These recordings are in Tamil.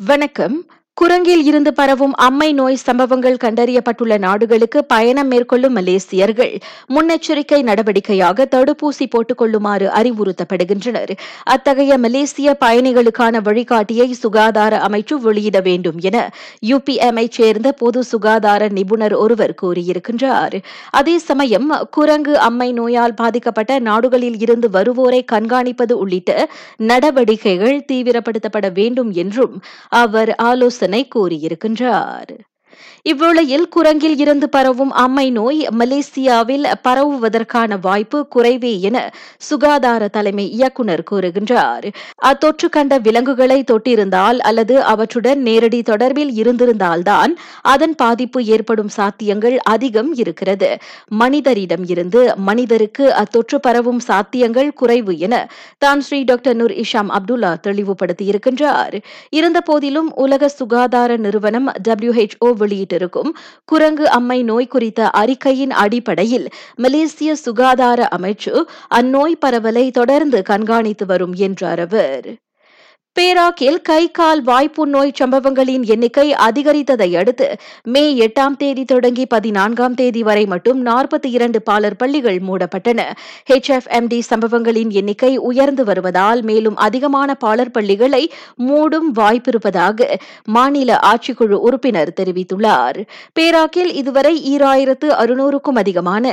வணக்கம். குரங்கில் இருந்து பரவும் அம்மை நோய் சம்பவங்கள் கண்டறியப்பட்டுள்ள நாடுகளுக்கு பயணம் மேற்கொள்ளும் மலேசியர்கள். முன்னெச்சரிக்கை நடவடிக்கையாக தடுப்பூசி போட்டுக் கொள்ளுமாறு அறிவுறுத்தப்படுகின்றனர். அத்தகைய மலேசிய பயணிகளுக்கான வழிகாட்டியை சுகாதார அமைச்சு வெளியிட வேண்டும் என யுபிஎம்ஐ சேர்ந்த பொது சுகாதார நிபுணர் ஒருவர் கூறியிருக்கின்றார். அதே சமயம் குரங்கு அம்மை நோயால் பாதிக்கப்பட்ட நாடுகளில் இருந்து வருவோரை கண்காணிப்பது உள்ளிட்ட நடவடிக்கைகள் தீவிரப்படுத்தப்பட வேண்டும் என்றும் அவர் ஆலோசனை கூறியிருக்கின்றார். இவ்வேளையில் குரங்கில் இருந்து பரவும் அம்மை நோய் மலேசியாவில் பரவுவதற்கான வாய்ப்பு குறைவே என சுகாதார தலைமை இயக்குநர் கூறுகின்றார். அத்தொற்று கண்ட விலங்குகளை தொட்டிருந்தால் அல்லது அவற்றுடன் நேரடி தொடர்பில் இருந்திருந்தால்தான் அதன் பாதிப்பு ஏற்படும் சாத்தியங்கள் அதிகம் இருக்கிறது. மனிதரிடம் இருந்து மனிதருக்கு அத்தொற்று பரவும் சாத்தியங்கள் குறைவு என தான் Sri doctor Noor Hisham Abdullah தெளிவுபடுத்தியிருக்கின்றார். இருந்தபோதிலும் உலக சுகாதார நிறுவனம் டபிள்யூஹெச்ஓ வெளியிட்டிருக்கும். குரங்கு அம்மை நோய் குறித்த அறிக்கையின் அடிப்படையில் மலேசிய சுகாதார அமைச்சு அந்நோய் பரவலை தொடர்ந்து கண்காணித்து வரும் என்றார் அவர். பேராக்கில் கை கால் வாய்ப்புண் நோய் சம்பவங்களின் எண்ணிக்கை அதிகரித்ததை அடுத்து மே எட்டாம் தேதி தொடங்கி பதினான்காம் தேதி வரை மட்டும் நாற்பத்தி இரண்டு பாலர் பள்ளிகள் மூடப்பட்டன. ஹெச்எஃப்எம்டி சம்பவங்களின் எண்ணிக்கை உயர்ந்து வருவதால் மேலும் அதிகமான பாலர் பள்ளிகளை மூடும் வாய்ப்பிருப்பதாக மாநில ஆட்சிக்குழு உறுப்பினர் தெரிவித்துள்ளார். பேராக்கில் இதுவரை ஈராயிரத்து அறுநூறுக்கும் அதிகமான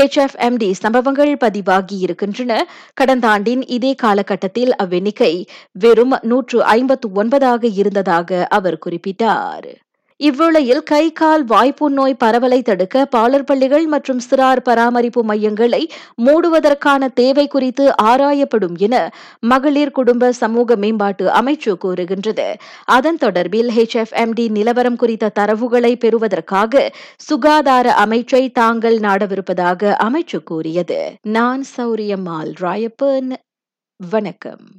ஹெச்எஃப்எம்டி சம்பவங்கள் பதிவாகியிருக்கின்றன கடந்த ஆண்டின் இதே காலகட்டத்தில் அவ்வெண்ணிக்கை வெறும் நூற்று ஐம்பத்து ஒன்பதாக இருந்ததாக அவர் குறிப்பிட்டார். இவ்வேளையில் கை கால் வாய்ப்புண் நோய் பரவலை தடுக்க பாலர் பள்ளிகள் மற்றும் சிறார் பராமரிப்பு மையங்களை மூடுவதற்கான தேவை குறித்து ஆராயப்படும் என மகளிர் குடும்ப சமூக மேம்பாட்டு அமைச்சு கூறுகின்றது. அதன் தொடர்பில் ஹெச்எஃப்எம்டி நிலவரம் குறித்த தரவுகளை பெறுவதற்காக சுகாதார அமைச்சை தாங்கள் நாடவிருப்பதாக அமைச்சு கூறியது. நான் சௌரியம்மாள் ராயப்பன். வணக்கம்.